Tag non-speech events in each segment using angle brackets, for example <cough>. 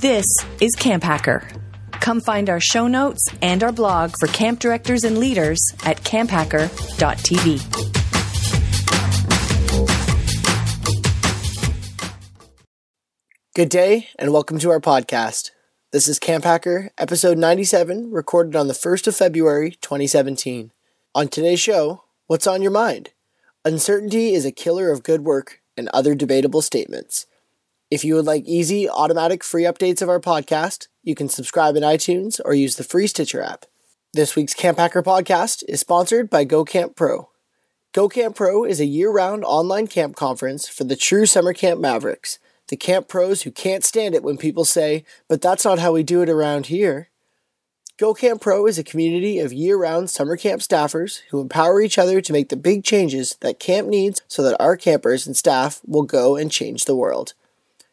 This is Camp Hacker. Come find our show notes and our blog for camp directors and leaders at camphacker.tv. Good day, and welcome to our podcast. This is Camp Hacker, episode 97, recorded on the 1st of February, 2017. On today's show, what's on your mind? Uncertainty is a killer of good work and other debatable statements. If you would like easy, automatic, free updates of our podcast, you can subscribe in iTunes or use the free Stitcher app. This week's Camp Hacker podcast is sponsored by GoCamp Pro. GoCamp Pro is a year round online camp conference for the true summer camp mavericks, the camp pros who can't stand it when people say, but that's not how we do it around here. GoCamp Pro is a community of year round summer camp staffers who empower each other to make the big changes that camp needs so that our campers and staff will go and change the world.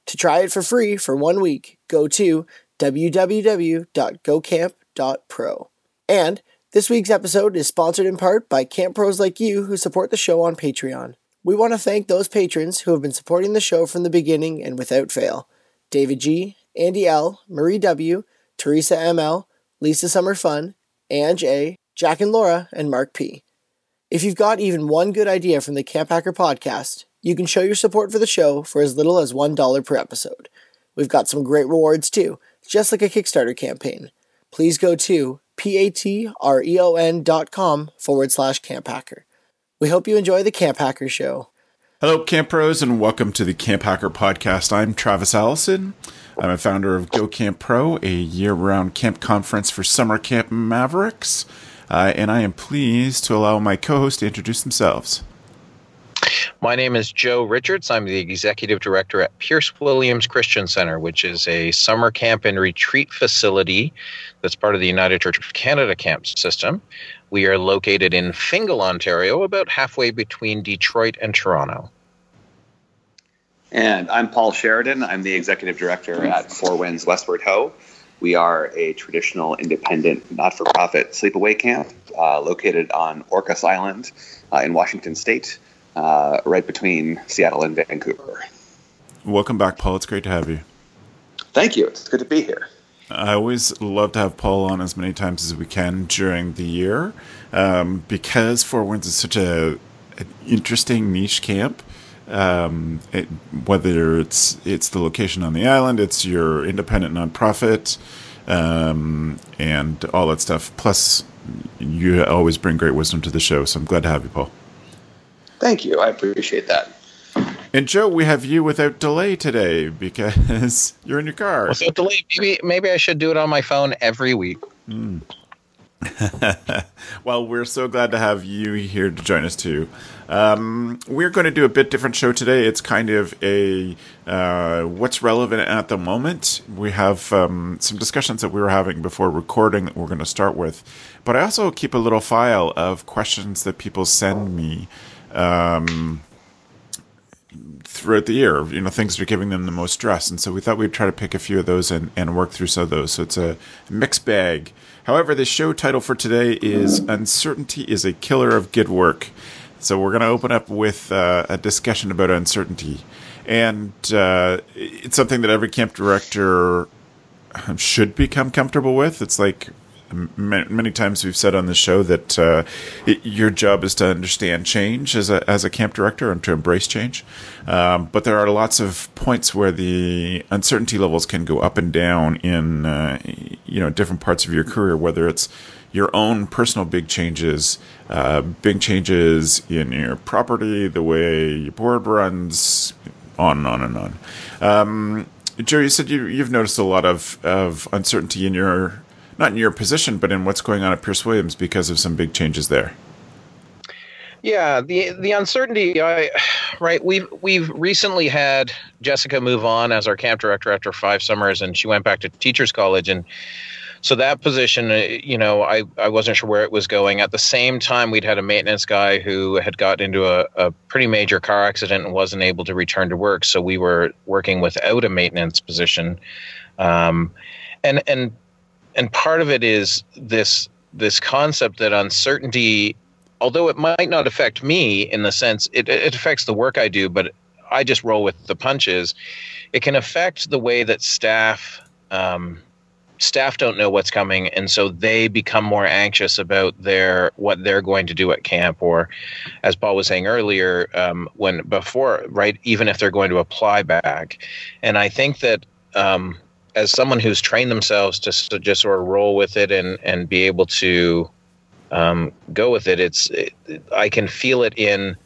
To try it for free for one week, go to www.gocamp.pro. And this week's episode is sponsored in part by camp pros like you who support the show on Patreon. We want to thank those patrons who have been supporting the show from the beginning and without fail David G., Andy L., Marie W., Teresa ML, Lisa Summer Fun, Ange A., Jack and Laura, and Mark P. If you've got even one good idea from the Camp Hacker podcast, you can show your support for the show for as little as $1 per episode. We've got some great rewards too, just like a Kickstarter campaign. Please go to patreon.com forward slash camp hacker. We hope you enjoy the Camp Hacker Show. Hello, Camp Pros, and welcome to the Camp Hacker Podcast. I'm Travis Allison. I'm a founder of Go Camp Pro, a year round camp conference for summer camp mavericks, uh, and I am pleased to allow my co host to introduce themselves. My name is Joe Richards. I'm the executive director at Pearce Williams Christian Center, which is a summer camp and retreat facility that's part of the United Church of Canada camp system. We are located in Fingal, Ontario, about halfway between Detroit and Toronto. And I'm Paul Sheridan. I'm the executive director at Four Winds Westward Ho. We are a traditional independent, not for profit sleepaway camp uh, located on Orcas Island uh, in Washington State, uh, right between Seattle and Vancouver. Welcome back, Paul. It's great to have you. Thank you. It's good to be here. I always love to have Paul on as many times as we can during the year um, because Four Winds is such a, an interesting niche camp um, it, whether it's it's the location on the island, it's your independent nonprofit, um, and all that stuff. Plus, you always bring great wisdom to the show, so I'm glad to have you, Paul. Thank you. I appreciate that. And Joe, we have you without delay today because <laughs> you're in your car. Without delay, maybe maybe I should do it on my phone every week. Mm. <laughs> well, we're so glad to have you here to join us too. Um, we're going to do a bit different show today. It's kind of a uh, what's relevant at the moment. We have um, some discussions that we were having before recording that we're going to start with, but I also keep a little file of questions that people send me. Um, throughout the year, you know, things that are giving them the most stress. And so we thought we'd try to pick a few of those and, and work through some of those. So it's a mixed bag. However, the show title for today is Uncertainty is a Killer of Good Work. So we're going to open up with uh, a discussion about uncertainty. And uh, it's something that every camp director should become comfortable with. It's like many times we've said on the show that uh, it, your job is to understand change as a as a camp director and to embrace change. Um, but there are lots of points where the uncertainty levels can go up and down in uh, you know different parts of your career, whether it's your own personal big changes, uh, big changes in your property, the way your board runs, on and on and on. Um, Joe, you said you, you've noticed a lot of, of uncertainty in your not in your position, but in what's going on at Pearce Williams because of some big changes there. Yeah, the the uncertainty. I, right, we've we've recently had Jessica move on as our camp director after five summers, and she went back to teachers college, and so that position, uh, you know, I I wasn't sure where it was going. At the same time, we'd had a maintenance guy who had got into a, a pretty major car accident and wasn't able to return to work, so we were working without a maintenance position, um, and and and part of it is this this concept that uncertainty although it might not affect me in the sense it, it affects the work i do but i just roll with the punches. It can affect the way that staff um, staff don't know what's coming and so they become more anxious about their what they're going to do at camp or as paul was saying earlier um, when before right even if they're going to apply back. And i think that um, as someone who's trained themselves to, to, just sort of roll with it and and be able to um, go with it it's it, i can feel it in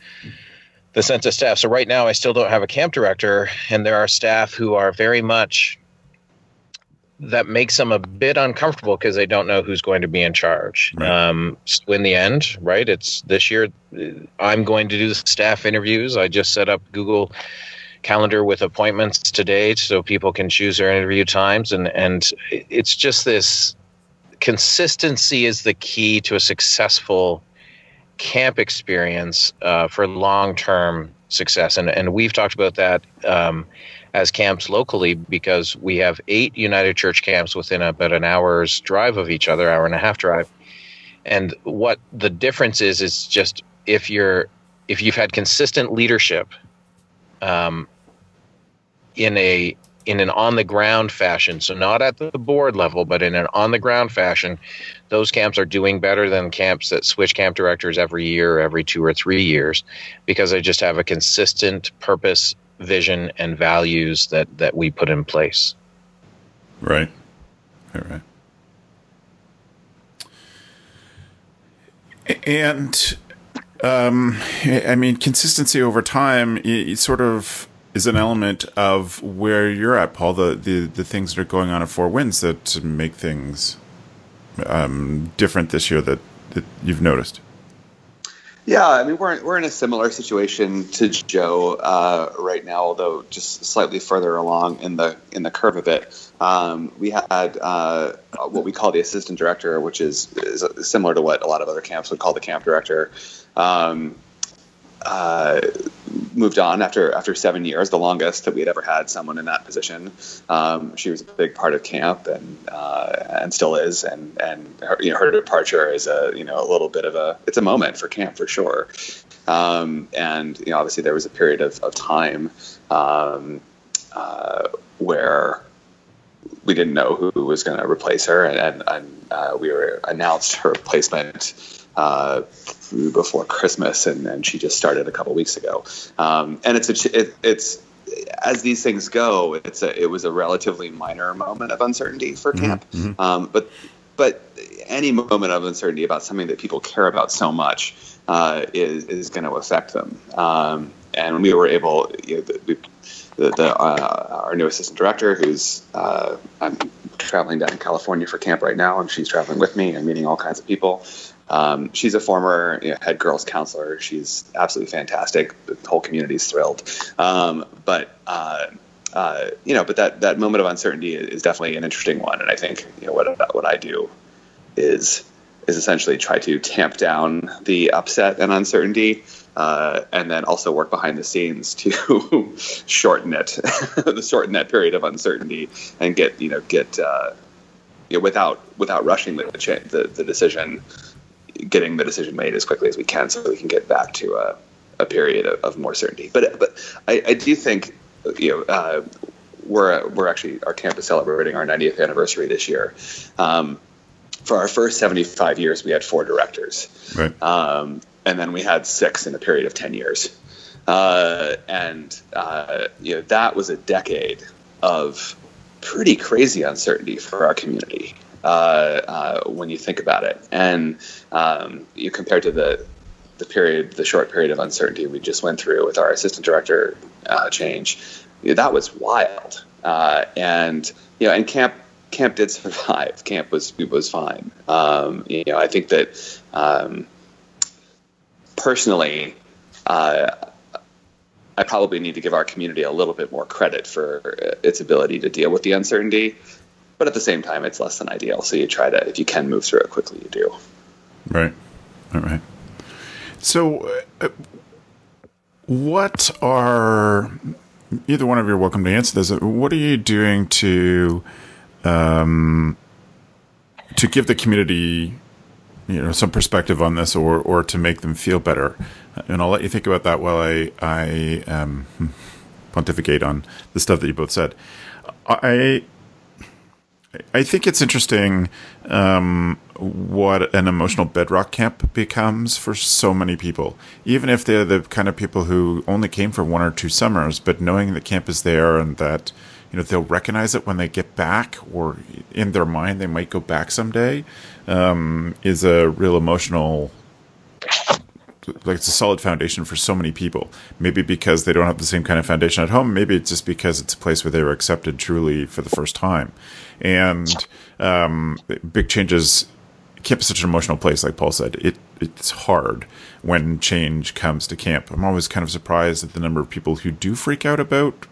the sense of staff so right now i still don't have a camp director and there are staff who are very much that makes them a bit uncomfortable because they don't know who's going to be in charge. Right. Um, so in the end, right? It's this year. I'm going to do the staff interviews. I just set up Google Calendar with appointments today, so people can choose their interview times, and and it's just this consistency is the key to a successful camp experience uh, for long term success, and and we've talked about that. Um, as camps locally because we have eight United Church camps within about an hour's drive of each other, hour and a half drive. And what the difference is is just if you're if you've had consistent leadership um, in a in an on the ground fashion, so not at the board level, but in an on the ground fashion, those camps are doing better than camps that switch camp directors every year, every two or three years, because they just have a consistent purpose vision and values that that we put in place. Right. Right. right. And um, I mean, consistency over time it, sort of is an element of where you're at, Paul. The, the the things that are going on at Four Winds that make things um, different this year that, that you've noticed. Yeah, I mean we're we're in a similar situation to Joe uh, right now, although just slightly further along in the in the curve of it. Um, we had uh, what we call the assistant director, which is, is similar to what a lot of other camps would call the camp director. Um, uh, moved on after after seven years, the longest that we had ever had someone in that position. Um, she was a big part of camp and uh, and still is, and and her, you know her departure is a you know a little bit of a it's a moment for camp for sure. Um, and you know obviously there was a period of, of time um, uh, where we didn't know who was going to replace her, and, and, and uh, we were announced her replacement uh, before Christmas, and, and she just started a couple weeks ago. Um, and it's a, it, it's as these things go, it's a, it was a relatively minor moment of uncertainty for mm-hmm, camp, mm-hmm. Um, but but any moment of uncertainty about something that people care about so much uh, is is going to affect them. Um, and we were able, you know, the, the, the uh, our new assistant director, who's uh, I'm traveling down in California for camp right now, and she's traveling with me and meeting all kinds of people. Um, she's a former you know, head girls counselor. She's absolutely fantastic. The whole community's thrilled. Um, but uh, uh, you know, but that that moment of uncertainty is definitely an interesting one. And I think you know what what I do is is essentially try to tamp down the upset and uncertainty. Uh, and then also work behind the scenes to <laughs> shorten it, <laughs> shorten that period of uncertainty, and get you know get uh, you know, without without rushing the, the, the decision, getting the decision made as quickly as we can so we can get back to a, a period of, of, more certainty. But but I, I do think you know uh, we're we're actually our campus celebrating our 90th anniversary this year. Um, for our first 75 years, we had four directors, right. um, and then we had six in a period of 10 years. Uh, and uh, you know that was a decade of pretty crazy uncertainty for our community uh, uh, when you think about it. And um, you compare to the the period, the short period of uncertainty we just went through with our assistant director uh, change, that was wild. Uh, and you know, and camp camp did survive. <laughs> Camp was was fine. Um, you know, I think that um, personally. Uh, I probably need to give our community a little bit more credit for its ability to deal with the uncertainty but at the same time, it's less than ideal. So you try to, if you can move through it quickly, you do. Right. All right. So, uh, what are either one of you are welcome to answer this? What are you doing to um, to give the community you know some perspective on this, or or to make them feel better? And I'll let you think about that while I I um, pontificate on the stuff that you both said. I I think it's interesting um, what an emotional bedrock camp becomes for so many people. Even if they're the kind of people who only came for one or two summers, but knowing the camp is there and that you know they'll recognize it when they get back, or in their mind they might go back someday, um, is a real emotional like it's a solid foundation for so many people. Maybe because they don't have the same kind of foundation at home. Maybe it's just because it's a place where they were accepted truly for the first time. And um, big changes. Camp is such an emotional place, like Paul said. It it's hard when change comes to camp. I'm always kind of surprised at the number of people who do freak out about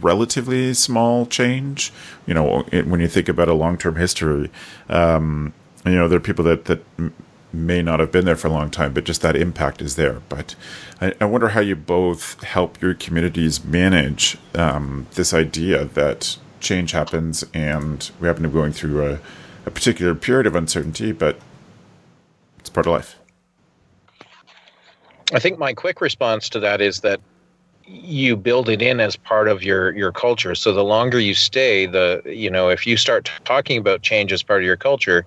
relatively small change. You know, when you think about a long term history, um, you know, there are people that that may not have been there for a long time, but just that impact is there. But I, I wonder how you both help your communities manage um, this idea that change happens and we happen to be going through a, a particular period of uncertainty, but it's part of life. I think my quick response to that is that you build it in as part of your your culture. So the longer you stay, the you know, if you start talking about change as part of your culture,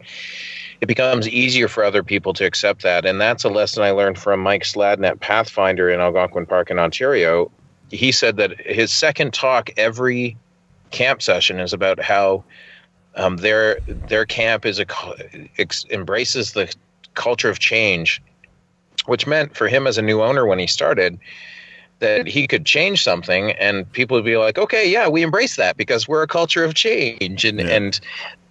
it becomes easier for other people to accept that. And that's a lesson I learned from Mike Sladden at Pathfinder in Algonquin Park in Ontario. He said that his second talk every camp session is about how um, their their camp is a embraces the culture of change, which meant for him as a new owner when he started that he could change something and people would be like, okay, yeah, we embrace that because we're a culture of change, and yeah. and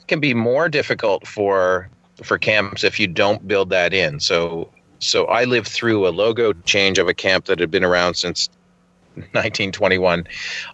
can be more difficult for for camps if you don't build that in. So so I lived through a logo change of a camp that had been around since 1921.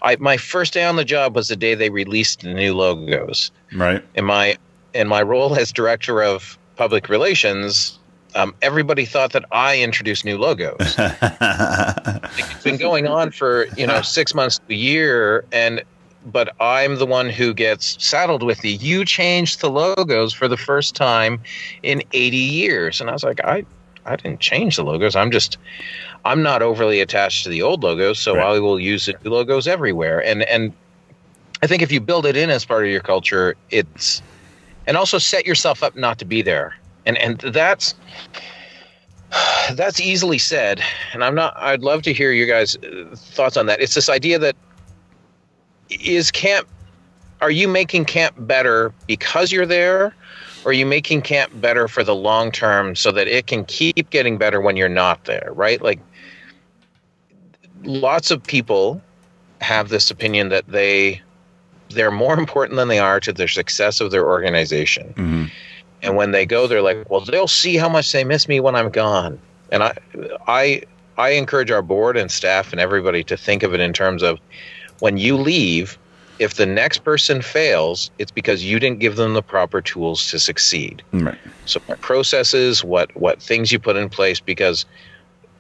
I my first day on the job was the day they released the new logos. Right. In my in my role as director of public relations, um, everybody thought that I introduced new logos. <laughs> it's been going on for you know six months to a year, and but I'm the one who gets saddled with the you changed the logos for the first time in 80 years. And I was like, I I didn't change the logos. I'm just I'm not overly attached to the old logos, so right. I will use the new logos everywhere. And and I think if you build it in as part of your culture, it's and also set yourself up not to be there. And and that's <sighs> that's easily said. And I'm not I'd love to hear you guys thoughts on that. It's this idea that is camp are you making camp better because you're there? Or are you making camp better for the long term so that it can keep getting better when you're not there right? Like lots of people have this opinion that they they're more <laughs> important than they are to the success of their organization. Mm-hmm. and when they go they're like well they'll see how much they miss me when i'm gone. And i i i encourage our board and staff and everybody to think of it in terms of when you leave, if the next person fails, it's because you didn't give them the proper tools to succeed. Right. So processes, what what things you put in place, because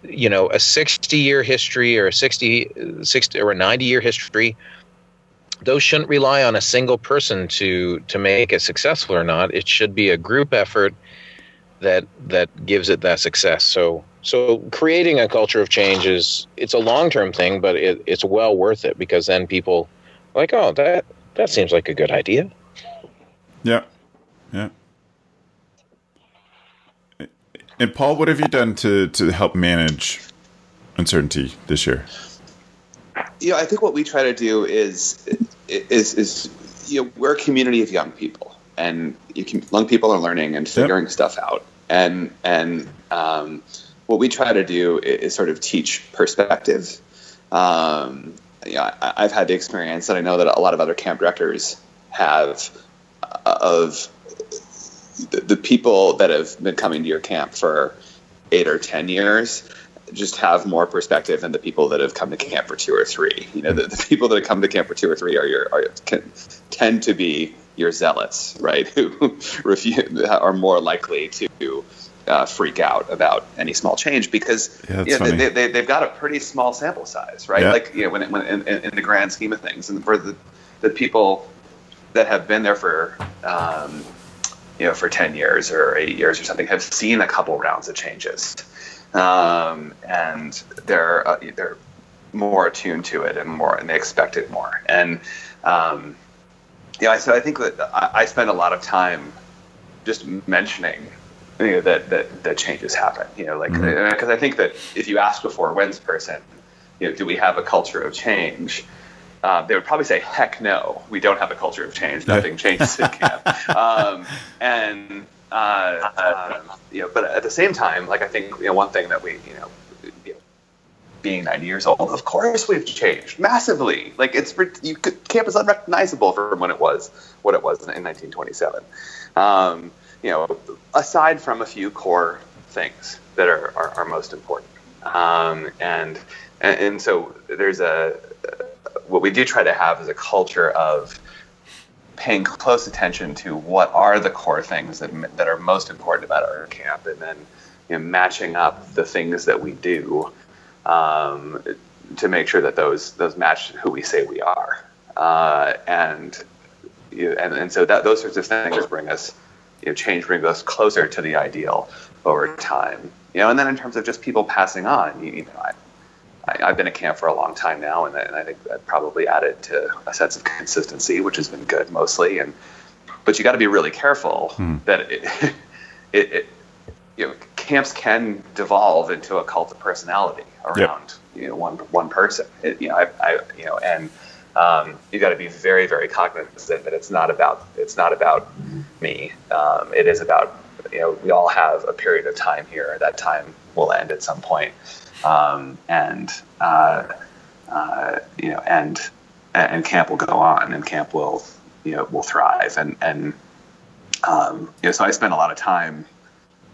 you know a 60 year history or a 60, 60 or a 90 year history those shouldn't rely on a single person to to make it successful or not it should be a group effort that that gives it that success so so creating a culture of change is it's a long term thing, but it, it's well worth it because then people like, oh, that that seems like a good idea. Yeah, yeah. And Paul, what have you done to to help manage uncertainty this year? You know, I think what we try to do is is is you know we're a community of young people, and you can, young people are learning and figuring yep. stuff out, and and um, what we try to do is, is sort of teach perspective. Um, you know, I, have had the experience, and I know that a lot of other camp directors have, uh, of the, the, people that have been coming to your camp for eight or ten years just have more perspective than the people that have come to camp for two or three. You know, the, the people that have come to camp for two or three are your are, can, tend to be your zealots, right? <laughs> Who refuse, are more likely to uh, freak out about any small change because yeah, you know, they, they, they've got a pretty small sample size, right? Yeah. Like you know, when, when in, in, the grand scheme of things, and for the, the people that have been there for um, you know for ten years or eight years or something have seen a couple rounds of changes, um, and they're uh, they're more attuned to it and more and they expect it more and um, yeah, so I think that I, I spend a lot of time just mentioning you know, that, that that changes happen. You know, like because mm-hmm. I think that if you ask a Four Winds person, you know, do we have a culture of change? Uh, they would probably say, "Heck no, we don't have a culture of change. Nothing changes in camp." <laughs> Um, and uh, uh, you know, but at the same time, like I think you know, one thing that we you know being 90 years old, of course we've changed massively. Like it's you could, camp is unrecognizable from when it was what it was in, in 1927. Um, you know, aside from a few core things that are, are, are most important. Um, and, and, and so there's a what we do try to have is a culture of paying close attention to what are the core things that that are most important about our camp, and then you know, matching up the things that we do um, to make sure that those those match who we say we are. Uh, and, you and and so that those sorts of things bring us, you know, change brings us closer to the ideal over time. You know, and then in terms of just people passing on, you, you know, I, I, have been at camp for a long time now, and, and I think that probably added to a sense of consistency, which has been good mostly. And but you got to be really careful hmm. that it, <laughs> it, it, you know, camps can devolve into a cult of personality around yep. you know one one person. It, you know, I, I you know, and um, you got to be very very cognizant that it's not about it's not about me. Um, it is about you know we all have a period of time here. That time will end at some point, um, and uh, uh, you know, and and camp will go on, and camp will you know will thrive, and and um, you know, so I spend a lot of time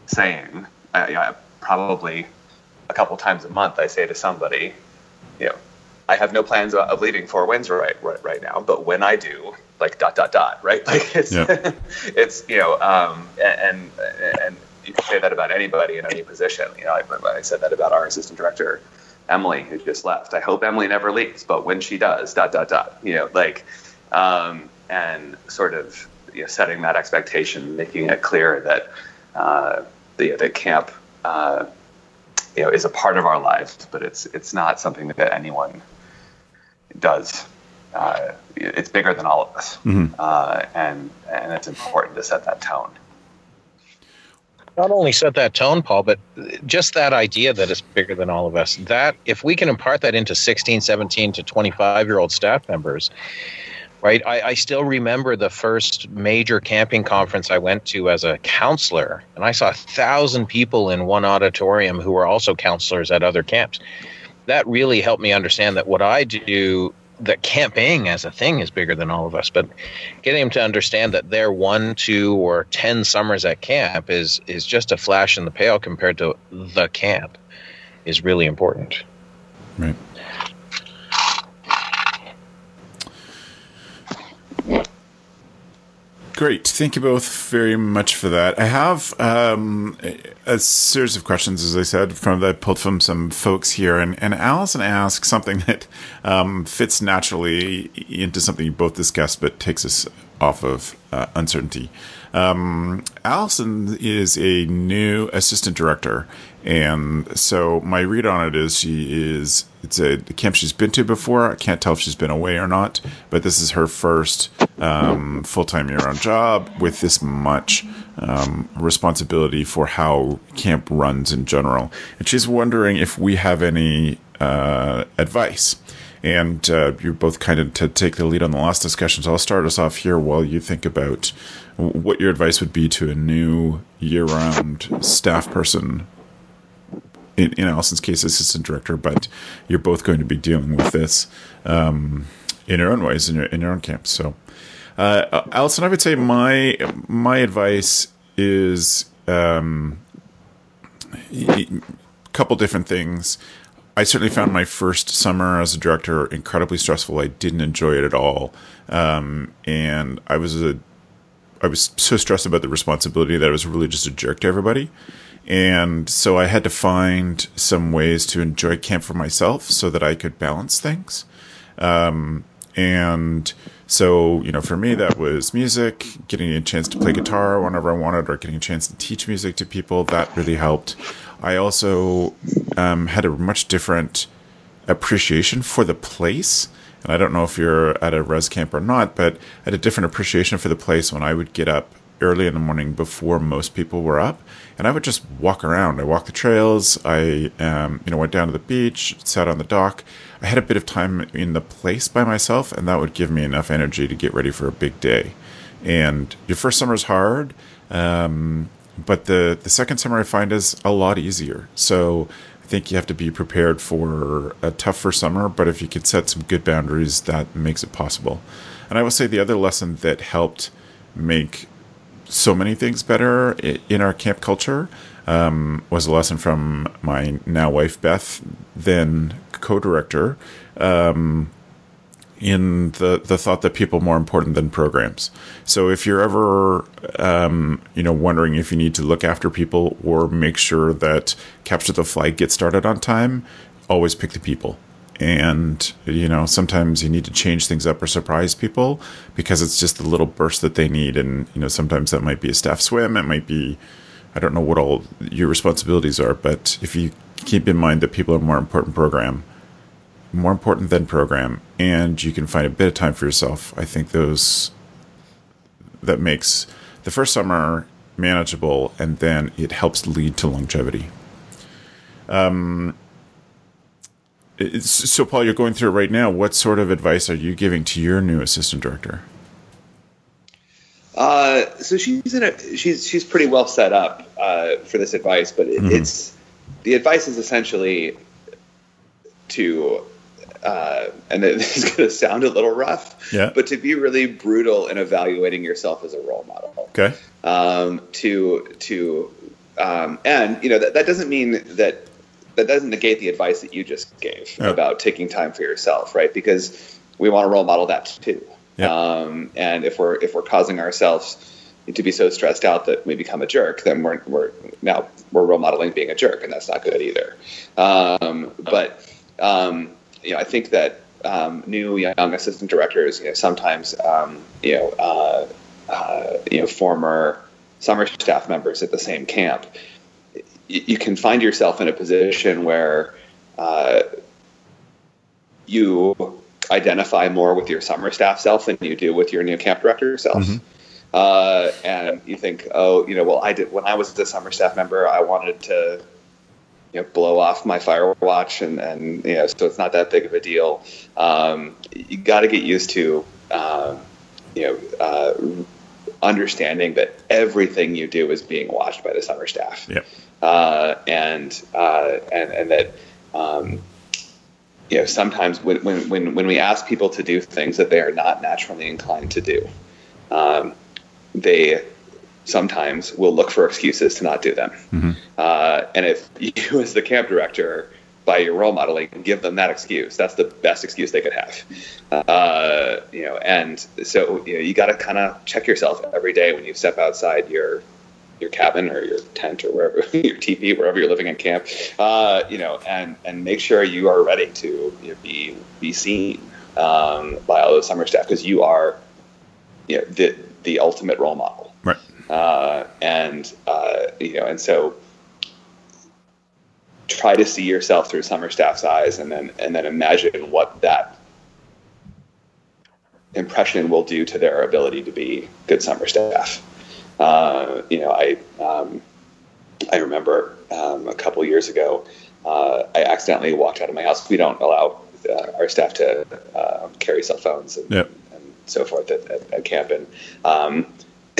saying, I, I probably a couple times a month, I say to somebody, you know, I have no plans of leaving Four Winds right, right right now, but when I do, like dot dot dot, <laughs> right? Like it's yeah. <laughs> it's you know, um, and and you can say that about anybody in any position. You know, I, I said that about our assistant director, Emily, who just left. I hope Emily never leaves, but when she does, dot dot dot. You know, like, um, and sort of you know, setting that expectation, making it clear that uh, the the camp. Uh, you know is a part of our lives, but it's it's not something that anyone does. Uh, it's bigger than all of us, mm-hmm. uh, and and it's important to set that tone. Not only set that tone, Paul, but just that idea that it's bigger than all of us. That if we can impart that into 16, 17 to 25 year old staff members, right? I, I, still remember the first major camping conference I went to as a counselor, and I saw a thousand people in one auditorium who were also counselors at other camps. That really helped me understand that what I do, that camping as a thing is bigger than all of us. But getting them to understand that their one, two, or ten summers at camp is is just a flash in the pale compared to the camp is really important. Right. Great. Thank you both very much for that. I have um, a series of questions, as I said, from that I pulled from some folks here, and, and Allison asked something <laughs> that um, fits naturally into something you both discussed, but takes us off of uh, uncertainty. Um, Allison is a new assistant director, and so my read on it is she is it's a camp she's been to before. I can't tell if she's been away or not, but this is her first um, full time year on job with this much um, responsibility for how camp runs in general, and she's wondering if we have any uh, advice and uh, you're both kind of to take the lead on the last discussions. I'll start us off here while you think about what your advice would be to a new year-round staff person. In, in Allison's case, assistant director, but you're both going to be dealing with this um, in your own ways in your in your own camps. So, uh, Allison, I would say my my advice is um, a couple different things. I certainly found my first summer as a director incredibly stressful. I didn't enjoy it at all, um, and I was a I was so stressed about the responsibility that I was really just a jerk to everybody. And so I had to find some ways to enjoy camp for myself so that I could balance things. Um, and so, you know, for me, that was music, getting a chance to play guitar whenever I wanted, or getting a chance to teach music to people. That really helped. I also um, had a much different appreciation for the place And I don't know if you're at a res camp or not, but I had a different appreciation for the place when I would get up early in the morning before most people were up, and I would just walk around. I walked the trails. I, um, you know, went down to the beach, sat on the dock. I had a bit of time in the place by myself, and that would give me enough energy to get ready for a big day. And your first summer is hard, um, but the the second summer I find is a lot easier. So think you have to be prepared for a tougher summer, but if you could set some good boundaries, that makes it possible. And I will say the other lesson that helped make so many things better in our camp culture um, was a lesson from my now wife Beth, then co-director, um, in the the thought that people are more important than programs. So if you're ever um, you know wondering if you need to look after people or make sure that capture the flag gets started on time, always pick the people. And you know sometimes you need to change things up or surprise people because it's just the little burst that they need. And you know sometimes that might be a staff swim. It might be i don't know what all your responsibilities are but if you keep in mind that people are more important program more important than program and you can find a bit of time for yourself i think those that makes the first summer manageable and then it helps lead to longevity um, so, Paul, you're going through it right now. What sort of advice are you giving to your new assistant director? Uh, so she's in a she's she's pretty well set up uh, for this advice, but it, mm-hmm. it's the advice is essentially to uh, and <laughs> this is going to sound a little rough, yeah. but to be really brutal in evaluating yourself as a role model. Okay. Um, to to um, and you know that, that doesn't mean that that doesn't negate the advice that you just gave about taking time for yourself, right? Because we want to role model that too. Um, and if we're if we're causing ourselves to be so stressed out that we become a jerk, then we're we're now we're role modeling being a jerk, and that's not good either. Um, but um, you know, I think that um, new young assistant directors, you know, sometimes um, you know, uh, uh, you know, former summer staff members at the same camp you can find yourself in a position where uh, you identify more with your summer staff self than you do with your new camp director self. Mm-hmm. Uh, and you think, oh, you know, well, I did when I was a summer staff member, I wanted to, you know, blow off my firewatch, and and you know, so it's not that big of a deal. Um, you got to get used to, um, you know, uh, understanding that everything you do is being watched by the summer staff. Yep uh, and, uh, and and that um, you know sometimes when, when when we ask people to do things that they are not naturally inclined to do, um, they sometimes will look for excuses to not do them. Mm-hmm. Uh, and if you, as the camp director, by your role modeling, give them that excuse, that's the best excuse they could have. Uh, you know, and so you know, you got to kind of check yourself every day when you step outside your your cabin or your tent or wherever <laughs> your teepee, wherever you're living in camp, uh, you know, and and make sure you are ready to you know, be be seen um, by all the summer staff because you are, you know, the the ultimate role model? Uh, and uh, you know, and so try to see yourself through summer staff's eyes, and then and then imagine what that impression will do to their ability to be good summer staff. Uh, you know, I um, I remember um, a couple years ago, uh, I accidentally walked out of my house. We don't allow uh, our staff to uh, carry cell phones and, yep. and so forth at, at, at camp, and um,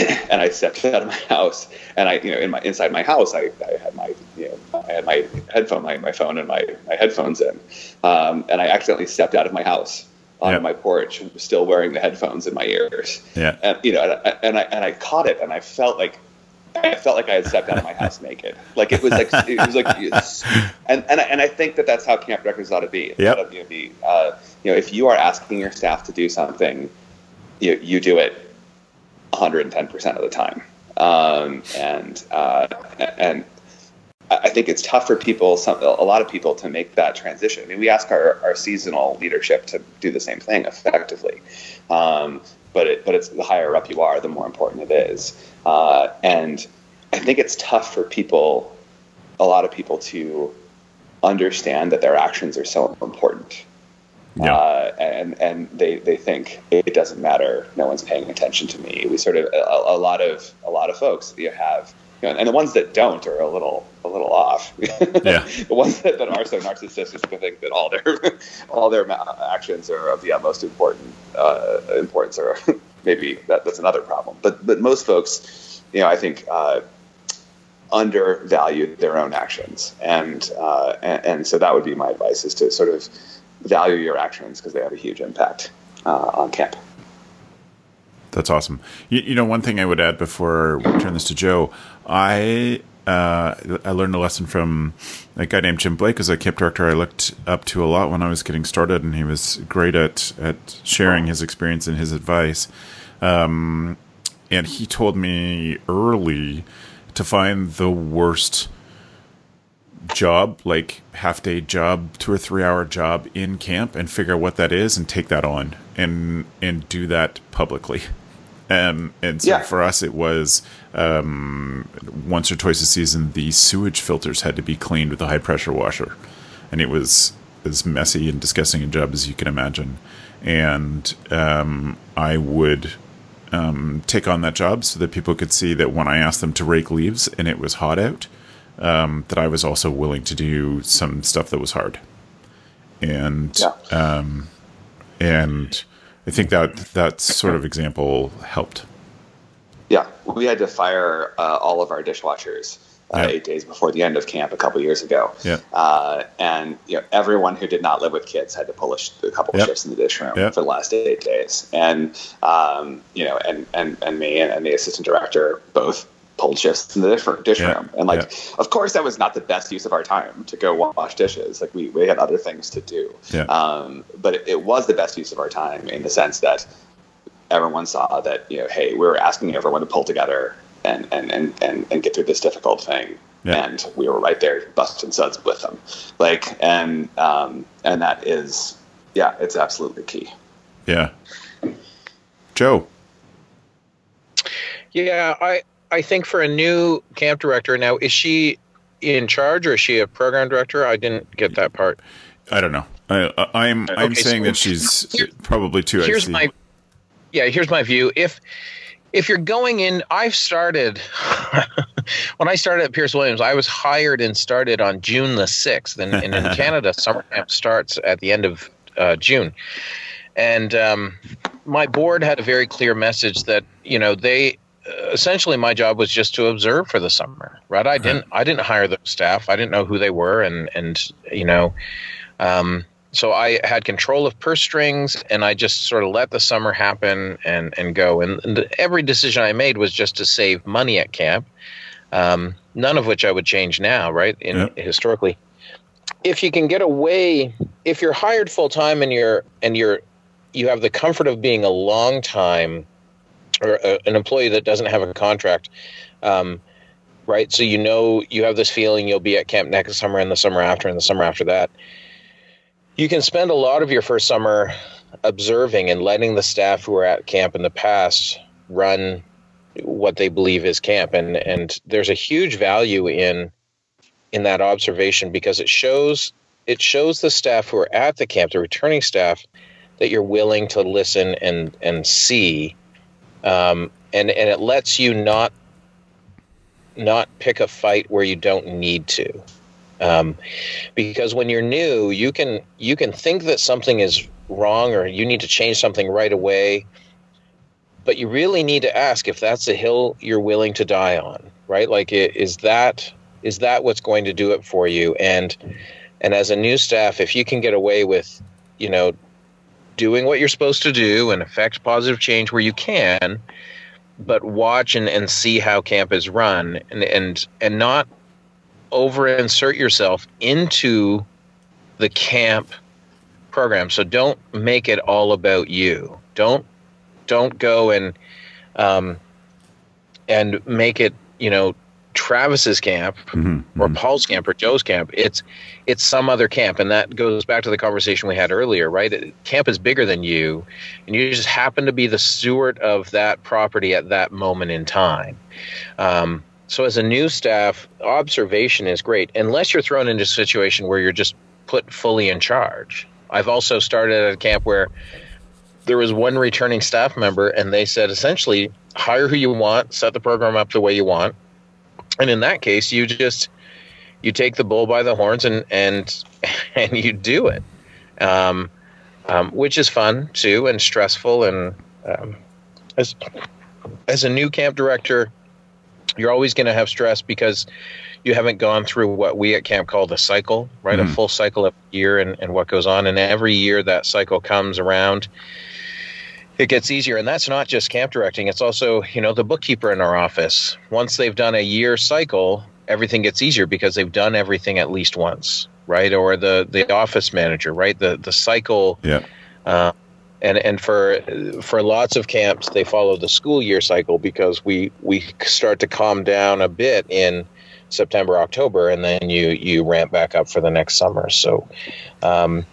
<clears throat> and I stepped out of my house, and I, you know, in my inside my house, I, I had my, you know, I had my headphone, my, my phone, and my, my headphones in, um, and I accidentally stepped out of my house on yep. my porch, still wearing the headphones in my ears. Yeah. And you know, and I, and I and I caught it, and I felt like I felt like I had stepped out of my house <laughs> naked. Like it was like it was like, and and I, and I think that that's how camp directors ought to be. Yeah. You know, be, uh, you know, if you are asking your staff to do something, you you do it 110 percent of the time. Um, and uh, and I think it's tough for people, some, a lot of people, to make that transition. I mean, we ask our, our seasonal leadership to do the same thing effectively, um, but it, but it's the higher up you are, the more important it is. Uh, and I think it's tough for people, a lot of people, to understand that their actions are so important. Yeah. Uh, and and they, they think it doesn't matter. No one's paying attention to me. We sort of a, a lot of a lot of folks you have you know, and the ones that don't are a little a little off. <laughs> Yeah. the ones that, that are so narcissistic think that all their <laughs> all their actions are of the utmost important uh, importance, or <laughs> maybe that, that's another problem. But but most folks, you know, I think. Uh, undervalue their own actions, and, uh, and, and so that would be my advice: is to sort of value your actions because they have a huge impact uh, on camp. That's awesome. You, you, know, one thing I would add before we turn this to Joe, I uh, I learned a lesson from a guy named Jim Blake as a camp director. I looked up to a lot when I was getting started, and he was great at at sharing his experience and his advice. Um, and he told me early to find the worst job, like half day job, two or three hour job in camp, and figure out what that is and take that on and and do that publicly. Um, and so yeah. for us, it was um, once or twice a season. The sewage filters had to be cleaned with a high pressure washer, and it was as messy and disgusting a job as you can imagine. And um, I would um, take on that job so that people could see that when I asked them to rake leaves and it was hot out, um, that I was also willing to do some stuff that was hard. And yeah. um, and I think that that sort of example helped. Yeah, we had to fire uh, all of our dishwashers uh, yeah. eight days before the end of camp a couple years ago. Yeah. Uh, and you know, everyone who did not live with kids had to pull a, sh- a couple yep. shifts in the dish room yep. for the last eight days. And um, you know, and and and me and, and the assistant director both pulled shifts in the dish, dish yeah. room. And like, yeah. of course, that was not the best use of our time to go wash dishes. Like we, we had other things to do. Yeah. Um, but it, it, was the best use of our time in the sense that everyone saw that, you know, hey, we were asking everyone to pull together and, and, and, and, and get through this difficult thing. Yeah. And we were right there busting suds with them. Like, and, um, and that is, yeah, it's absolutely key. Yeah. Joe. Yeah, I, I think for a new camp director now, is she in charge or is she a program director? I didn't get that part. I don't know. I, am I'm, I'm saying so that she's here, probably too. Here's my yeah. Here's my view. If if you're going in, I've started <laughs> when I started at Pearce Williams. I was hired and started on June the sixth, and, and in <laughs> Canada, summer camp starts at the end of uh, June. And um, my board had a very clear message that you know they essentially my job was just to observe for the summer right? I didn't i didn't hire the staff. I didn't know who they were and and you know um, so i had control of purse strings and i just sort of let the summer happen and and go. And, and every decision i made was just to save money at camp um, none of which i would change now right? In yeah. historically. If you can get away if you're hired full time and you're and you're you have the comfort of being a long time or a, an employee that doesn't have a contract, um, right? So you know you have this feeling you'll be at camp next summer and the summer after and the summer after that. You can spend a lot of your first summer observing and letting the staff who are at camp in the past run what they believe is camp and and there's a huge value in in that observation because it shows it shows the staff who are at the camp the returning staff that you're willing to listen and and see um, and and it lets you not not pick a fight where you don't need to. Um, because when you're new, you can you can think that something is wrong or you need to change something right away, but you really need to ask if that's a hill you're willing to die on, right? Like, is that is that what's going to do it for you? And and as a new staff, if you can get away with, you know, doing what you're supposed to do and affect positive change where you can, but watch and, and see how camp is run and, and and not over insert yourself into the camp program. So don't make it all about you. Don't don't go and um, and make it you know Travis's camp mm-hmm, or mm-hmm. Paul's camp or Joe's camp. It's it's some other camp, and that goes back to the conversation we had earlier, right? Camp is bigger than you, and you just happen to be the steward of that property at that moment in time. Um, so, as a new staff, observation is great, unless you're thrown into a situation where you're just put fully in charge, I've also started at a camp where there was one returning staff member, and they said essentially hire who you want, set the program up the way you want, and in that case, you just you take the bull by the horns and and <laughs> and you do it, um, um, which is fun too and stressful. And um, as as a new camp director, you're always going to have stress because you haven't gone through what we at camp call the cycle, right? Mm. A full cycle of year and, and what goes on. And every year that cycle comes around, it gets easier. And that's not just camp directing, it's also, you know, the bookkeeper in our office. Once they've done a year cycle, everything gets easier because they've done everything at least once, right? Or the, the office manager, right? The the cycle. Yeah. Uh, and and for for lots of camps, they follow the school year cycle because we we start to calm down a bit in September, October, and then you you ramp back up for the next summer. So, um,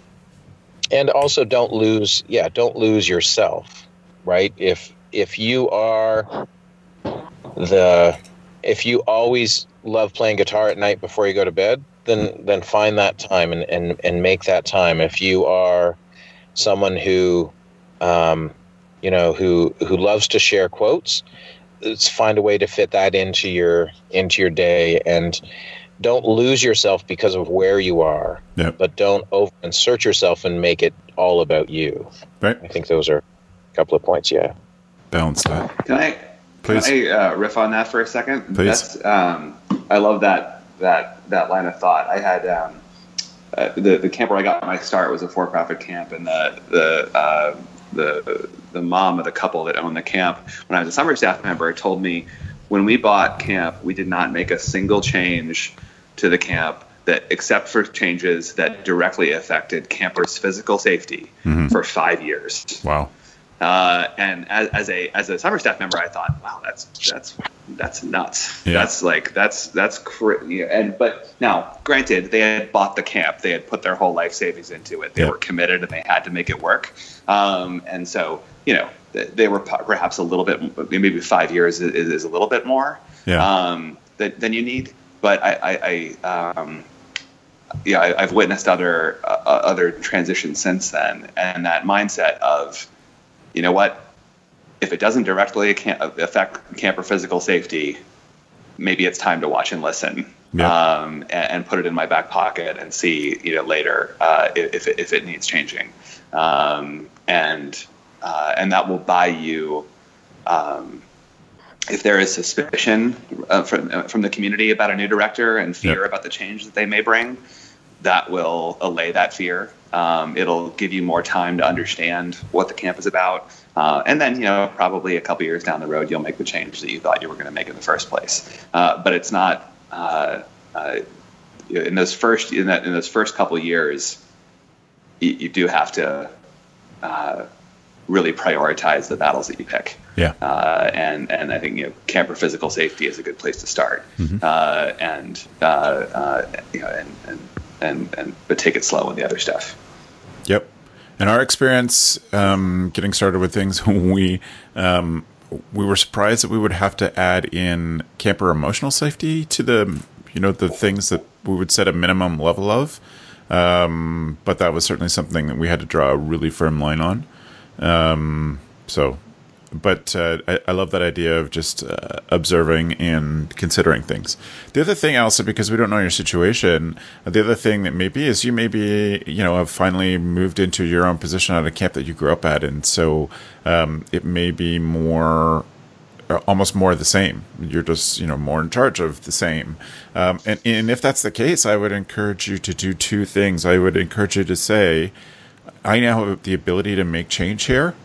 and also don't lose, yeah, don't lose yourself, right? If if you are the if you always love playing guitar at night before you go to bed, then then find that time and and, and make that time. If you are someone who um, you know who who loves to share quotes let's find a way to fit that into your into your day and don't lose yourself because of where you are yep. but don't over insert yourself and make it all about you right i think those are a couple of points yeah balance that can i Please. can i uh, riff on that for a second Please. That's, um, i love that that that line of thought i had um, uh, the the camp where i got my start was a for-profit camp and the the uh, the the mom of the couple that owned the camp when I was a summer staff member told me when we bought camp we did not make a single change to the camp that except for changes that directly affected campers' physical safety mm-hmm. for five years. Wow. Uh, and as, as, a as a summer staff member, I thought, wow, that's that's that's nuts. Yeah. That's like that's that's crazy. And but now, granted, they had bought the camp, they had put their whole life savings into it, they yeah. were committed, and they had to make it work. Um, and so, you know, they were perhaps a little bit, maybe five years is, is a little bit more yeah. um, than, than you need. But I, I, I um, yeah, I, have witnessed other uh, other transitions since then, and that mindset of you know what? If it doesn't directly affect camper physical safety, maybe it's time to watch and listen. Yeah. Um, and, and, put it in my back pocket and see you know later uh, if, it, if it needs changing, um, and uh, and that will buy you um, if there is suspicion uh, from uh, from the community about a new director and fear yeah. about the change that they may bring, that will allay that fear um, it'll give you more time to understand what the camp is about. Uh, and then, you know, probably a couple years down the road, you'll make the change that you thought you were going to make in the first place. Uh, but it's not uh, uh, in those first in, that, in those first couple years. You, you do have to uh, really prioritize the battles that you pick. Yeah. Uh, and and I think you know camper physical safety is a good place to start. Mm-hmm. Uh, and uh, uh you know and, and and and but take it slow with the other stuff. Yep. In our experience, um, getting started with things, <laughs> we um, we were surprised that we would have to add in camper emotional safety to the you know the things that we would set a minimum level of. Um, but that was certainly something that we had to draw a really firm line on. Um, so but uh, I, I, love that idea of just uh, observing and considering things. The other thing, also, because we don't know your situation, the other thing that maybe is you maybe you know have finally moved into your own position at a camp that you grew up at, and so um, it may be more. Uh, almost more the same. You're just, you know, more in charge of the same. Um, and, and if that's the case, I would encourage you to do two things. I would encourage you to say, I now have the ability to make change here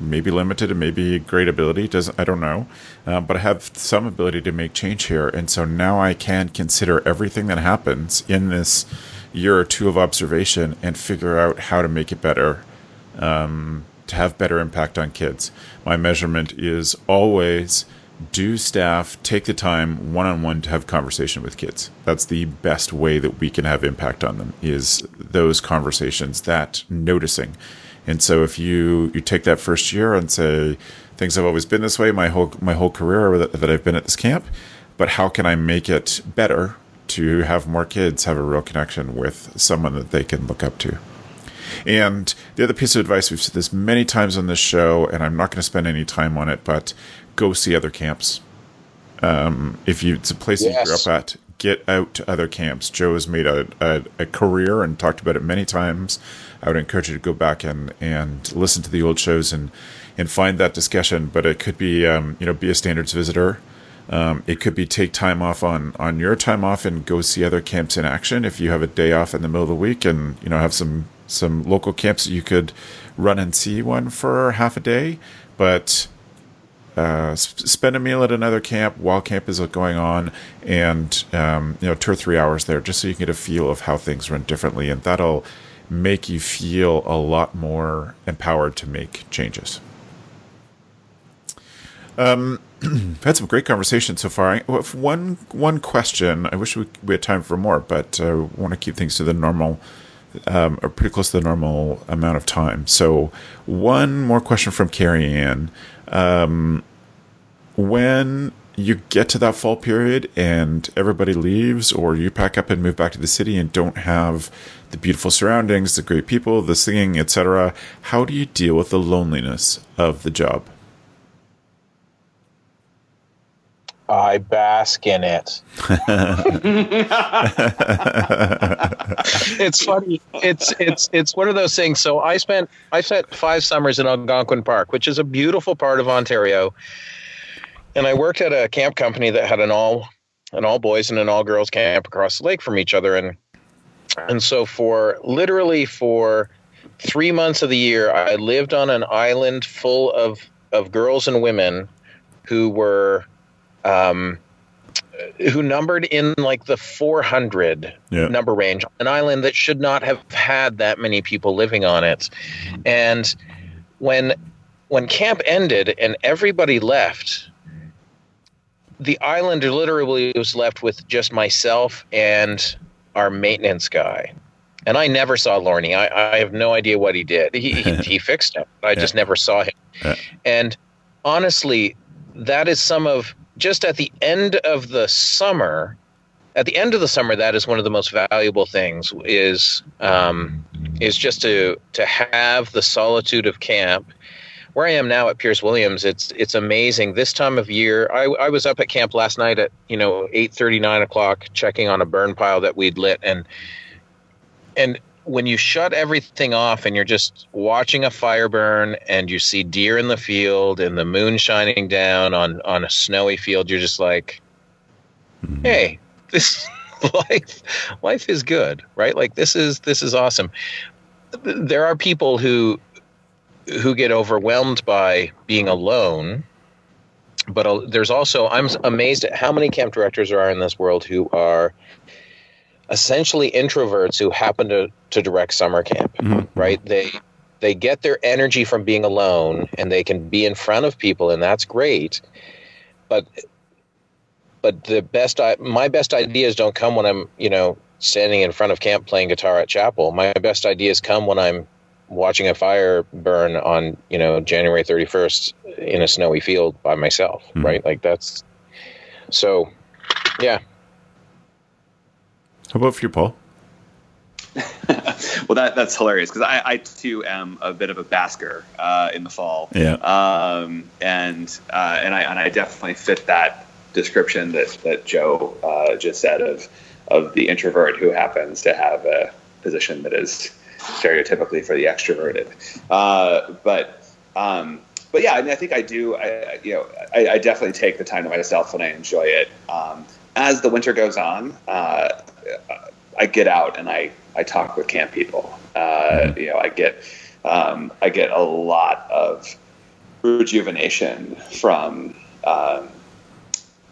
maybe limited and maybe great ability. Doesn't I don't know, uh, but I have some ability to make change here, and so now I can consider everything that happens in this year or two of observation and figure out how to make it better, um, to have better impact on kids. My measurement is always do staff take the time one on one to have conversation with kids. That's the best way that we can have impact on them is those conversations, that noticing and so if you you take that first year and say things have always been this way my whole my whole career that, that I've been at this camp, but how can I make it better to have more kids have a real connection with someone that they can look up to? And the other piece of advice we've said this many times on this show, and I'm not going to spend any time on it, but go see other camps. Um, if you it's a place yes. you grew up at, get out to other camps. Joe has made a, a, a, career and talked about it many times. I would encourage you to go back and, and listen to the old shows and, and find that discussion. But it could be, um, you know, be a standards visitor. Um, it could be take time off on, on your time off and go see other camps in action. If you have a day off in the middle of the week and, you know, have some, some local camps you could run and see one for half a day. But uh, spend a meal at another camp while camp is going on, and um, you know two or three hours there, just so you can get a feel of how things run differently, and that'll make you feel a lot more empowered to make changes. Um, <clears throat> had some great conversation so far. One one question. I wish we, we had time for more, but I uh, want to keep things to the normal, um, or pretty close to the normal amount of time. So, one more question from Carrie Ann. Um, when you get to that fall period and everybody leaves, or you pack up and move back to the city and don't have the beautiful surroundings, the great people, the singing, etc., how do you deal with the loneliness of the job? I bask in it. <laughs> it's funny. It's it's it's one of those things. So I spent I spent five summers in Algonquin Park, which is a beautiful part of Ontario and I worked at a camp company that had an all an all boys and an all girls camp across the lake from each other, and and so for literally for three months of the year, I lived on an island full of of girls and women who were. Um, who numbered in like the 400 yeah. number range, an island that should not have had that many people living on it. And when when camp ended and everybody left, the island literally was left with just myself and our maintenance guy. And I never saw Lorne. I, I have no idea what he did. He, he, <laughs> he fixed it. I yeah. just never saw him. Yeah. And honestly, that is some of just at the end of the summer. At the end of the summer, that is one of the most valuable things. Is um, is just to to have the solitude of camp where I am now at Pearce Williams, it's it's amazing. This time of year, I, I was up at camp last night at you know eight thirty nine o'clock, checking on a burn pile that we'd lit, and and when you shut everything off and you're just watching a fire burn and you see deer in the field and the moon shining down on on a snowy field, you're just like, mm-hmm. hey, <laughs> this life life is good, right? Like this is this is awesome. There are people who who get overwhelmed by being alone. But uh, there's also, I'm amazed at how many camp directors there are in this world who are essentially introverts who happen to, to direct summer camp, mm-hmm. right? They, they get their energy from being alone and they can be in front of people and that's great. But, but the best, I, my best ideas don't come when I'm, you know, standing in front of camp playing guitar at chapel. My best ideas come when I'm watching a fire burn on you know January 31st in a snowy field by myself, mm-hmm. right? Like that's so, yeah. How about for you, Paul? <laughs> well, that that's hilarious because I, I too am a bit of a basker uh, in the fall. Yeah. Um, and uh, and I and I definitely fit that description that that Joe uh, just said of of the introvert who happens to have a position that is stereotypically for the extroverted. Uh, but um, but yeah, I mean, I think I do. I, you know, I, I, definitely take the time to myself and I enjoy it. Um, as the winter goes on, uh, I get out and I, I talk with camp people. Uh, you know, I get um, I get a lot of rejuvenation from um,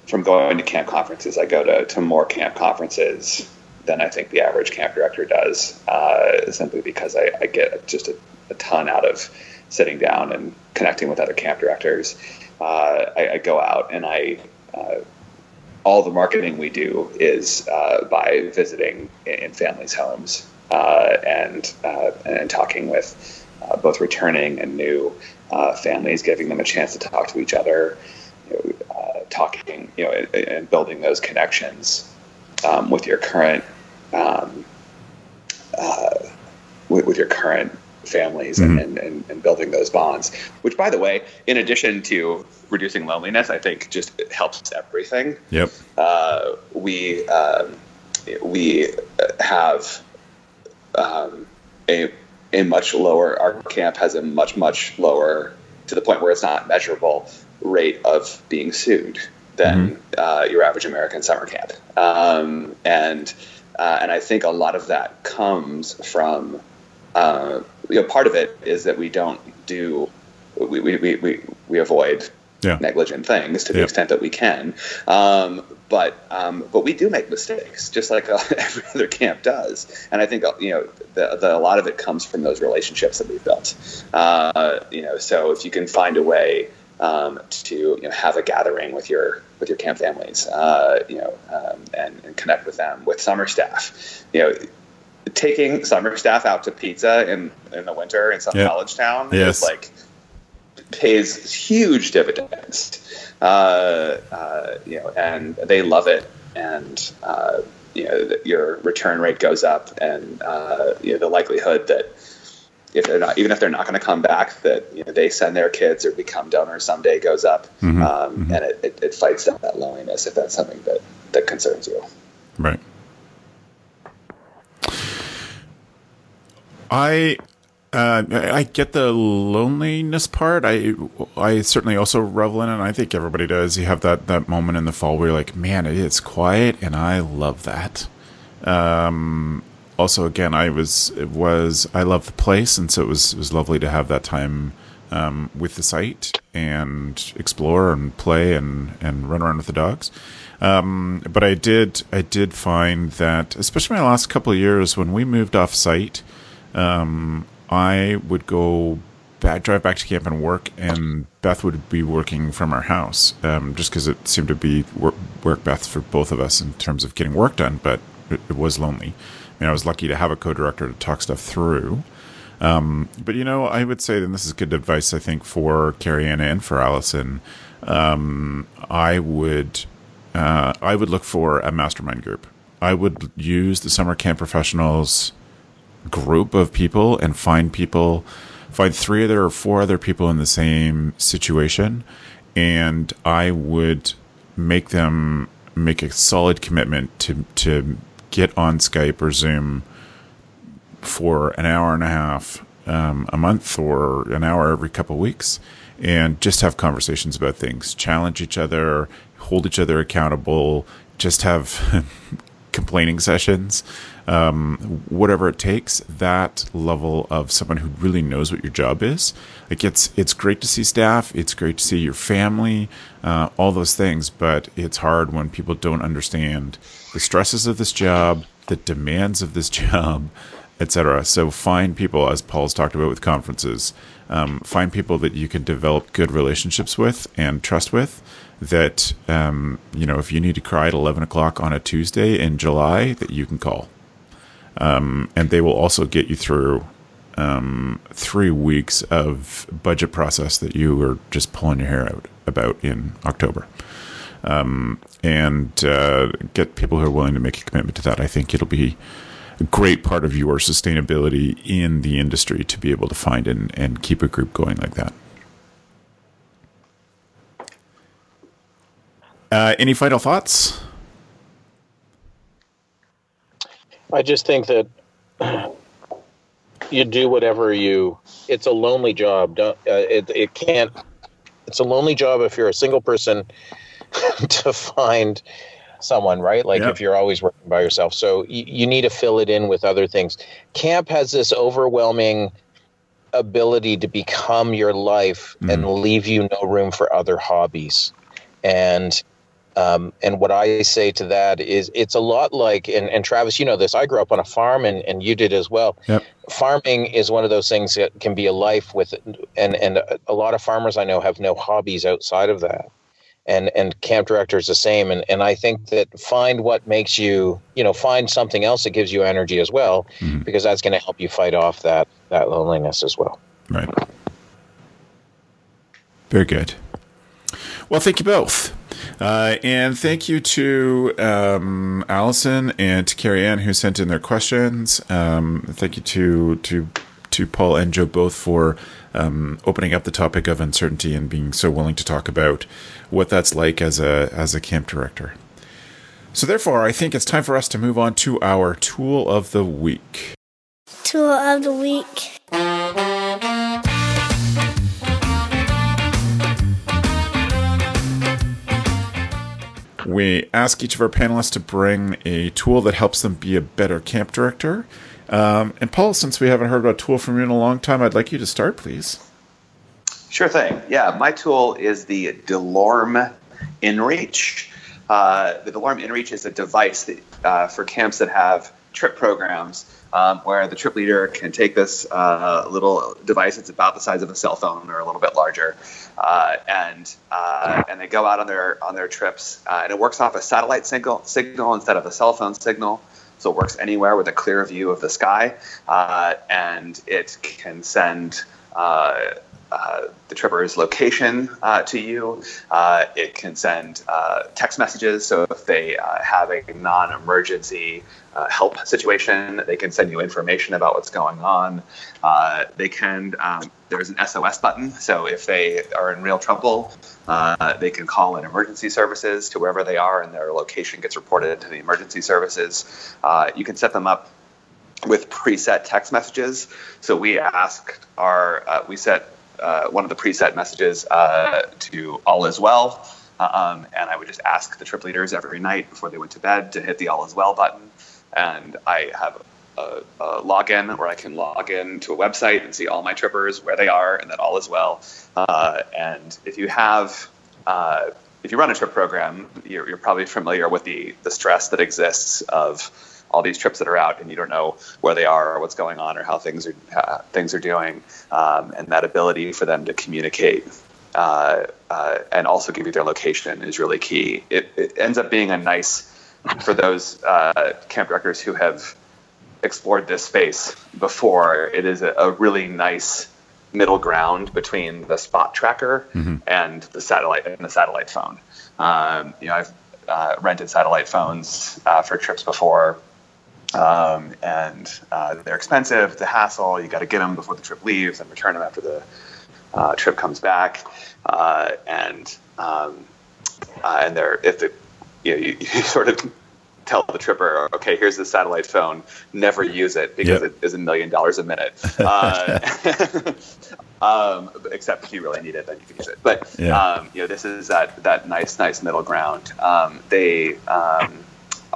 from going to camp conferences. I go to, to more camp conferences than I think the average camp director does, uh, simply because I, I get just a, a, ton out of sitting down and connecting with other camp directors. Uh, I, I, go out and I uh, all the marketing we do is uh, by visiting in families' homes uh, and uh, and talking with both returning and new families, giving them a chance to talk to each other. You know, talking, you know, and building those connections um, with your current um, uh, with, with your current families Mhm. and, and, and building those bonds. Which, by the way, in addition to reducing loneliness, I think just helps everything. Yep. Uh, we um, we have um, a a much lower. Our camp has a much much lower to the point where it's not measurable rate of being sued than uh, your average American summer camp, um, and uh, and I think a lot of that comes from uh, you know part of it is that we don't do we we, we, we, avoid Yeah. negligent things to the Yep. extent that we can. Um, but um, but we do make mistakes, just like uh, <laughs> every other camp does. And I think uh, you know the, the, a lot of it comes from those relationships that we've built. Uh, you know, so if you can find a way um, to you know, have a gathering with your with your camp families, uh, you know, um, and, and connect with them with summer staff, you know. Taking summer staff out to pizza in, in the winter in some Yeah. college town Yes. is like pays huge dividends. Uh, uh, you know, and they love it, and uh, you know your return rate goes up, and uh, you know the likelihood that if they're not, even if they're not going to come back, that you know they send their kids or become donors someday goes up, Mhm. um, and it, it, it fights that, that loneliness if that's something that that concerns you. Right. I uh, I get the loneliness part. I I certainly also revel in it. And I think everybody does. You have that that moment in the fall where you're like, man, it is quiet, and I love that. Um, also, again, I was it was I love the place, and so it was it was lovely to have that time um, with the site and explore and play and and run around with the dogs. Um, but I did I did find that, especially my last couple of years, when we moved off site, um, I would go back, drive back to camp and work, and Beth would be working from our house, um, just because it seemed to be work, work best for both of us in terms of getting work done. But it, it was lonely. I mean, I was lucky to have a co-director to talk stuff through. Um, but you know, I would say, and this is good advice, I think, for Carrie Ann and for Allison. Um, I would, uh, I would look for a mastermind group. I would use the summer camp professionals group of people and find people, find three other or four other people in the same situation, and I would make them make a solid commitment to to get on Skype or Zoom for an hour and a half um, a month or an hour every couple of weeks and just have conversations about things challenge each other hold each other accountable just have <laughs> complaining sessions um, whatever it takes that level of someone who really knows what your job is. Like it's it's great to see staff it's great to see your family uh, all those things but it's hard when people don't understand the stresses of this job the demands of this <laughs> job etc. So find people, as Paul's talked about with conferences, um, find people that you can develop good relationships with and trust with. That um, you know, if you need to cry at eleven o'clock on a Tuesday in July, that you can call, um, and they will also get you through um, three weeks of budget process that you were just pulling your hair out about in October. Um, and uh, get people who are willing to make a commitment to that. I think it'll be a great part of your sustainability in the industry to be able to find and, and keep a group going like that. Uh, any final thoughts? I just think that you do whatever you. It's a lonely job. Uh, it it can't. It's a lonely job if you're a single person <laughs> to find someone, right? Like Yep. if you're always working by yourself. So you, you need to fill it in with other things. Camp has this overwhelming ability to become your life and leave you no room for other hobbies. And um, and what I say to that is it's a lot like, and, and Travis, you know this, I grew up on a farm and, and you did as well. Yep. Farming is one of those things that can be a life with, and, and a lot of farmers I know have no hobbies outside of that. And, and camp director is the same. And, and I think that find what makes you, you know, find something else that gives you energy as well, Mhm. because that's going to help you fight off that, that loneliness as well. Right. Very good. Well, thank you both. Uh, and thank you to um, Allison and to Carrie Ann who sent in their questions. Um, thank you to to to Paul and Joe both for um, opening up the topic of uncertainty and being so willing to talk about what that's like as a as a camp director. So therefore, I think it's time for us to move on to our tool of the week. Tool of the week. We ask each of our panelists to bring a tool that helps them be a better camp director. Um, and Paul, since we haven't heard about tool from you in a long time, I'd like you to start, please. Sure thing. Yeah, my tool is the DeLorme InReach. Uh, the DeLorme InReach is a device that, uh, for camps that have trip programs um, where the trip leader can take this uh, little device. It's about the size of a cell phone or a little bit larger, uh, and uh, and they go out on their on their trips. Uh, and it works off a satellite signal signal instead of a cell phone signal. So it works anywhere with a clear view of the sky, uh, and it can send uh, the tripper's location uh, to you. Uh, it can send uh, text messages. So if they have a non-emergency help situation, they can send you information about what's going on. they can. Um, there's an SOS button. So if they are in real trouble, they can call in emergency services to wherever they are, and their location gets reported to the emergency services. you can set them up with preset text messages. So we ask our, uh, we set uh, one of the preset messages uh, to all is well. Um, and I would just ask the trip leaders every night before they went to bed to hit the all is well button. And I have a, a login where I can log in to a website and see all my trippers, where they are, and that all is well. Uh, and if you have, uh, if you run a trip program, you're, you're probably familiar with the, the stress that exists of all these trips that are out and you don't know where they are or what's going on or how things are uh, things are doing um, and that ability for them to communicate uh, uh, and also give you their location is really key it, it ends up being a nice for those uh, camp directors who have explored this space before it is a, a really nice middle ground between the spot tracker mm-hmm. and the satellite and the satellite phone um, you know i've uh, rented satellite phones uh, for trips before um, and uh, they're expensive. The hassle. You got to get them before the trip leaves and return them after the uh, trip comes back. Uh, and um, uh, and they're if the you, know, you, <laughs> you, sort of tell the tripper, okay, here's the satellite phone. Never use it because yep. it is a million dollars a minute. Uh, <laughs> um, except if you really need it, then you can use it. But yeah. um, you know, this is that that nice, nice middle ground. Um, they um,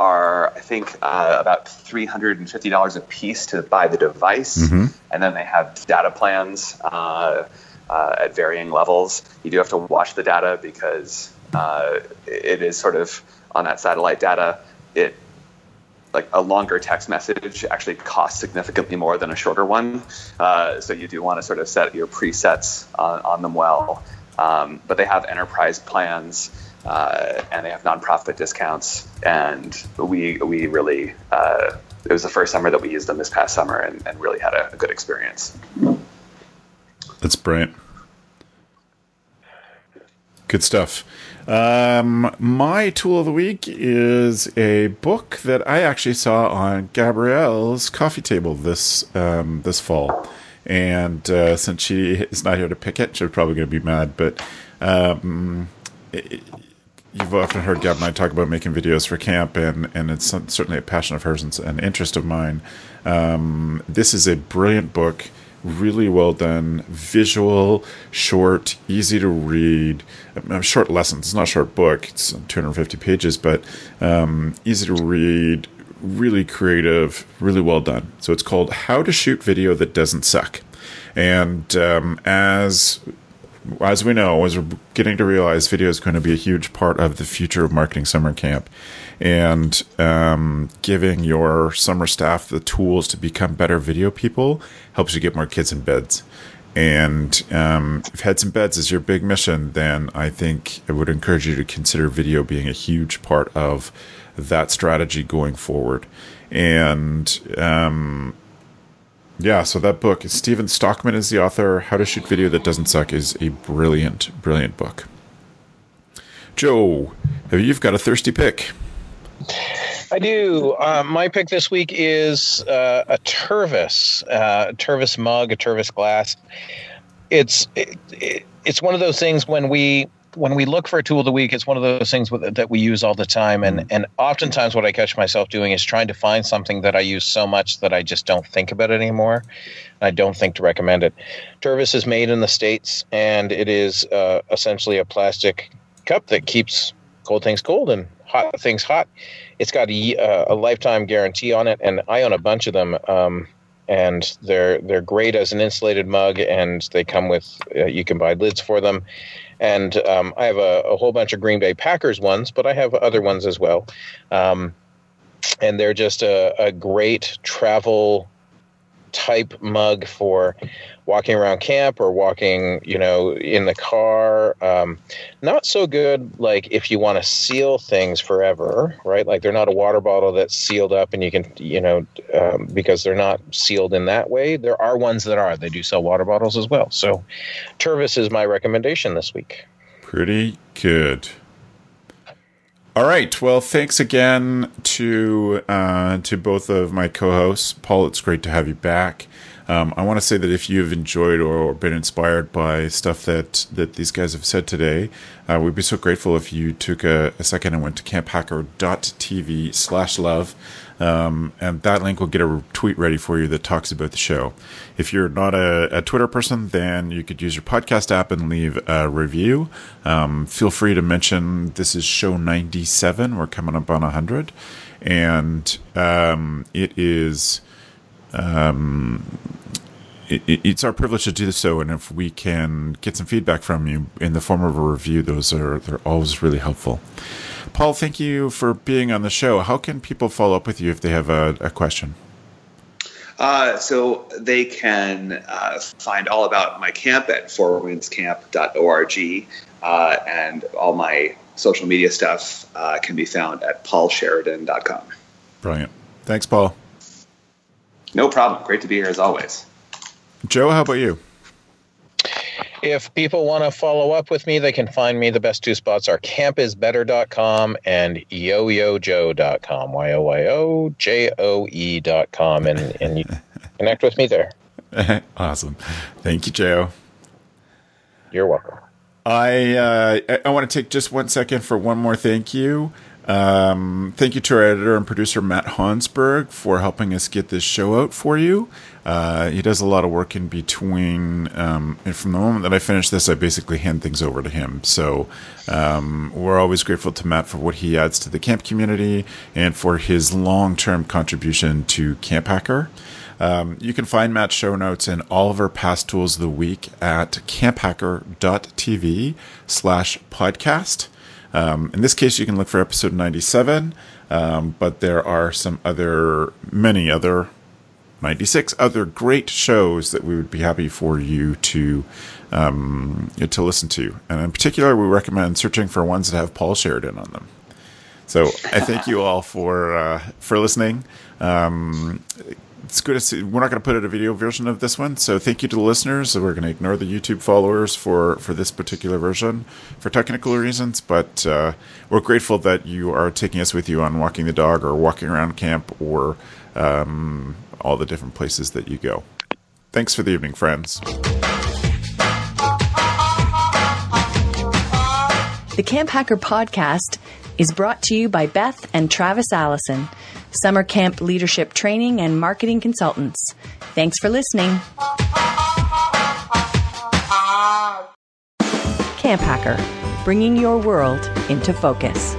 are, I think, uh, about $350 a piece to buy the device. Mm-hmm. And then they have data plans uh, uh, at varying levels. You do have to watch the data because uh, it is sort of on that satellite data. It like a longer text message actually costs significantly more than a shorter one. Uh, so you do want to sort of set your presets on, on them well. Um, but they have enterprise plans uh, and they have nonprofit discounts. And we we really uh, it was the first summer that we used them this past summer, and, and really had a, a good experience. That's brilliant. Good stuff. Um, my tool of the week is a book that I actually saw on Gabrielle's coffee table this um, this fall, and uh, since she is not here to pick it, she's probably going to be mad. But um, you've often heard Gab and I talk about making videos for camp, and, and it's certainly a passion of hers and an interest of mine. Um, this is a brilliant book, really well done, visual, short, easy to read, um, short lessons. It's not a short book, it's 250 pages, but um, easy to read, really creative, really well done. So it's called How to Shoot Video That Doesn't Suck. And um, as as we know, as we're getting to realize video is going to be a huge part of the future of marketing summer camp, and um, giving your summer staff the tools to become better video people helps you get more kids in beds. And um, if heads in beds is your big mission, then I think I would encourage you to consider video being a huge part of that strategy going forward. And um, yeah, so that book, Steven Stockman is the author. How to Shoot Video That Doesn't Suck is a brilliant, brilliant book. Joe, have you've got a thirsty pick? I do. Uh, my pick this week is uh, a Tervis, uh, a Tervis mug, a Tervis glass. It's it, it, it's one of those things when we when we look for a tool of the week, it's one of those things with, that we use all the time. And and oftentimes, what I catch myself doing is trying to find something that I use so much that I just don't think about it anymore. I don't think to recommend it. Tervis is made in the states, and it is uh, essentially a plastic cup that keeps cold things cold and hot things hot. It's got a, uh, a lifetime guarantee on it, and I own a bunch of them. Um, and they're they're great as an insulated mug, and they come with uh, you can buy lids for them. And um, I have a, a, whole bunch of Green Bay Packers ones, but I have other ones as well. Um, and they're just a, a great travel type mug for walking around camp or walking, you know, in the car. Um, not so good, like if you want to seal things forever, right? Like they're not a water bottle that's sealed up and you can, you know, um, because they're not sealed in that way. There are ones that are. They do sell water bottles as well. So, Tervis is my recommendation this week. Pretty good. All right. Well, thanks again to uh, to both of my co-hosts, Paul. It's great to have you back. Um, I want to say that if you've enjoyed or been inspired by stuff that that these guys have said today, uh, we'd be so grateful if you took a, a second and went to camphacker.tv slash love. Um, and that link will get a tweet ready for you that talks about the show. If you're not a, a Twitter person, then you could use your podcast app and leave a review. Um, feel free to mention this is show 97. We're coming up on 100. And um, it is. Um, it, it's our privilege to do so, and if we can get some feedback from you in the form of a review, those are they're always really helpful. Paul, thank you for being on the show. How can people follow up with you if they have a, a question? Uh, so they can uh, find all about my camp at fourwindscamp.org, uh, and all my social media stuff uh, can be found at paulsheridan.com. Brilliant. Thanks, Paul. No problem. Great to be here as always. Joe, how about you? If people want to follow up with me, they can find me. The best two spots are campisbetter.com and yoyojoe.com. Y O Y O J O E.com. And, and you connect with me there. <laughs> awesome. Thank you, Joe. You're welcome. I uh, I want to take just one second for one more thank you. Um, thank you to our editor and producer Matt Hansberg for helping us get this show out for you. Uh, he does a lot of work in between. Um, and from the moment that I finish this, I basically hand things over to him. So um, we're always grateful to Matt for what he adds to the camp community and for his long term contribution to Camp Hacker. Um, you can find Matt's show notes and all of our past tools of the week at camphacker.tv slash podcast. Um, in this case, you can look for episode 97, um, but there are some other, many other 96 other great shows that we would be happy for you to um, to listen to. And in particular, we recommend searching for ones that have Paul Sheridan on them. So I thank you all for uh, for listening. Um, it's good to see. We're not going to put out a video version of this one, so thank you to the listeners. We're going to ignore the YouTube followers for for this particular version for technical reasons, but uh, we're grateful that you are taking us with you on walking the dog or walking around camp or um, all the different places that you go. Thanks for the evening, friends. The Camp Hacker podcast is brought to you by Beth and Travis Allison, summer camp leadership training and marketing consultants. Thanks for listening. Camp Hacker, bringing your world into focus.